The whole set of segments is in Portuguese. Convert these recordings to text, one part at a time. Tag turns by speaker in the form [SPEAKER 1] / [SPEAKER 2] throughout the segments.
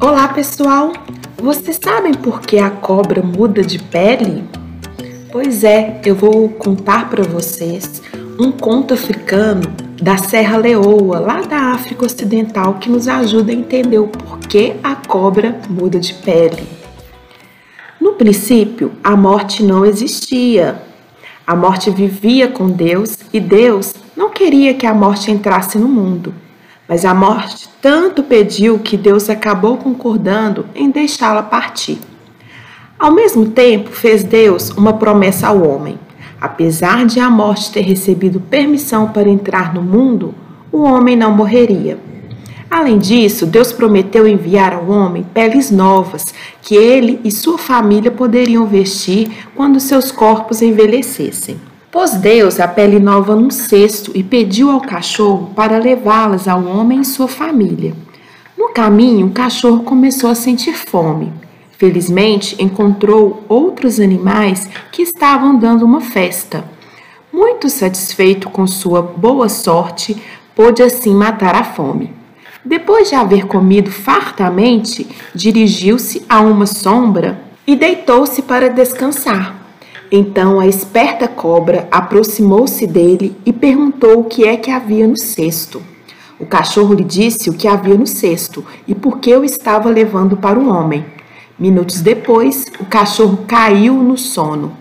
[SPEAKER 1] Olá pessoal! Vocês sabem por que a cobra muda de pele? Pois é, eu vou contar para vocês um conto africano da Serra Leoa, lá da África Ocidental, que nos ajuda a entender o porquê a cobra muda de pele. No princípio, a morte não existia. A morte vivia com Deus e Deus não queria que a morte entrasse no mundo. Mas a morte tanto pediu que Deus acabou concordando em deixá-la partir. Ao mesmo tempo, fez Deus uma promessa ao homem. Apesar de a morte ter recebido permissão para entrar no mundo, o homem não morreria. Além disso, Deus prometeu enviar ao homem peles novas que ele e sua família poderiam vestir quando seus corpos envelhecessem. Pôs Deus a pele nova num cesto e pediu ao cachorro para levá-las ao homem e sua família. No caminho, o cachorro começou a sentir fome. Felizmente, encontrou outros animais que estavam dando uma festa. Muito satisfeito com sua boa sorte, pôde assim matar a fome. Depois de haver comido fartamente, dirigiu-se a uma sombra e deitou-se para descansar. Então a esperta cobra aproximou-se dele e perguntou o que é que havia no cesto. O cachorro lhe disse o que havia no cesto e por que o estava levando para o homem. Minutos depois, o cachorro caiu no sono.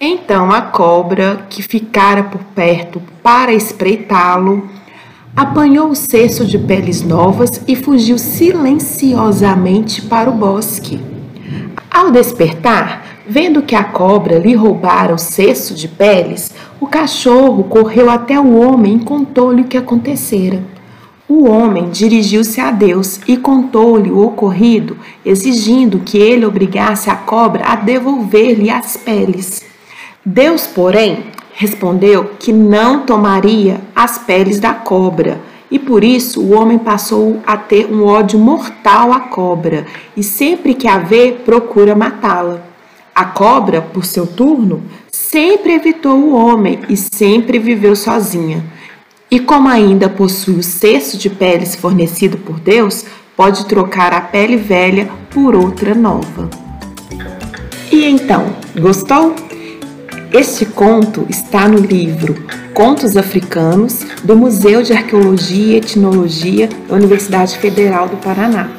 [SPEAKER 1] Então a cobra, que ficara por perto para espreitá-lo, apanhou o cesto de peles novas e fugiu silenciosamente para o bosque. Ao despertar, Vendo que a cobra lhe roubara o cesto de peles, o cachorro correu até o homem e contou-lhe o que acontecera. O homem dirigiu-se a Deus e contou-lhe o ocorrido, exigindo que ele obrigasse a cobra a devolver-lhe as peles. Deus, porém, respondeu que não tomaria as peles da cobra, e por isso o homem passou a ter um ódio mortal à cobra, e sempre que a vê, procura matá-la. A cobra, por seu turno, sempre evitou o homem e sempre viveu sozinha. E como ainda possui o cesto de peles fornecido por Deus, pode trocar a pele velha por outra nova. E então, gostou? Este conto está no livro Contos Africanos do Museu de Arqueologia e Etnologia da Universidade Federal do Paraná.